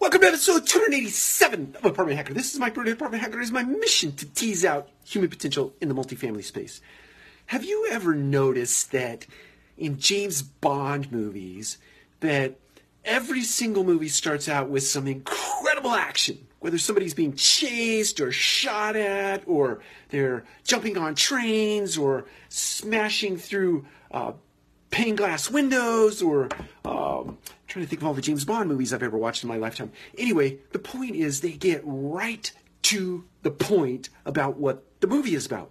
Welcome to episode 287 of Apartment Hacker. This is Mike Brewer. Apartment Hacker. Is my mission to tease out human potential in the multifamily space. Have you ever noticed that in James Bond movies that every single movie starts out with some incredible action? Whether somebody's being chased or shot at, or they're jumping on trains or smashing through uh, pane glass windows or um, trying to think of all the James Bond movies I've ever watched in my lifetime. Anyway, the point is they get right to the point about what the movie is about.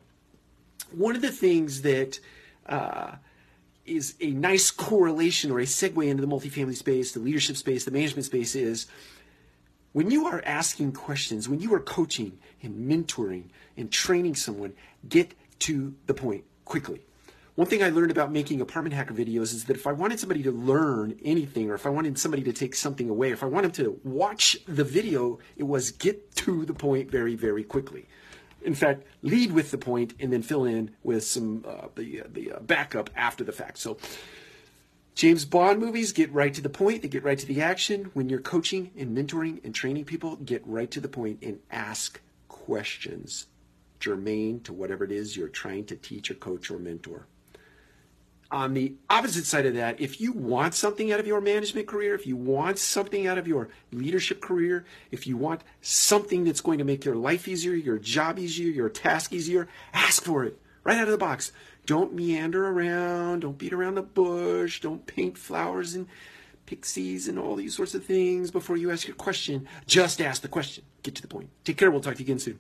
One of the things that uh, is a nice correlation or a segue into the multifamily space, the leadership space, the management space is when you are asking questions, when you are coaching and mentoring and training someone, get to the point quickly. One thing I learned about making apartment hacker videos is that if I wanted somebody to learn anything, or if I wanted somebody to take something away, if I wanted to watch the video, it was get to the point very, very quickly. In fact, lead with the point and then fill in with some uh, the uh, the uh, backup after the fact. So. James Bond movies get right to the point, they get right to the action. When you're coaching and mentoring and training people, get right to the point and ask questions germane to whatever it is you're trying to teach or coach or mentor on the opposite side of that, if you want something out of your management career, if you want something out of your leadership career, if you want something that's going to make your life easier, your job easier, your task easier, ask for it right out of the box. Don't meander around, don't beat around the bush, don't paint flowers and pixies and all these sorts of things before you ask your question. Just ask the question. Get to the point. Take care. We'll talk to you again soon.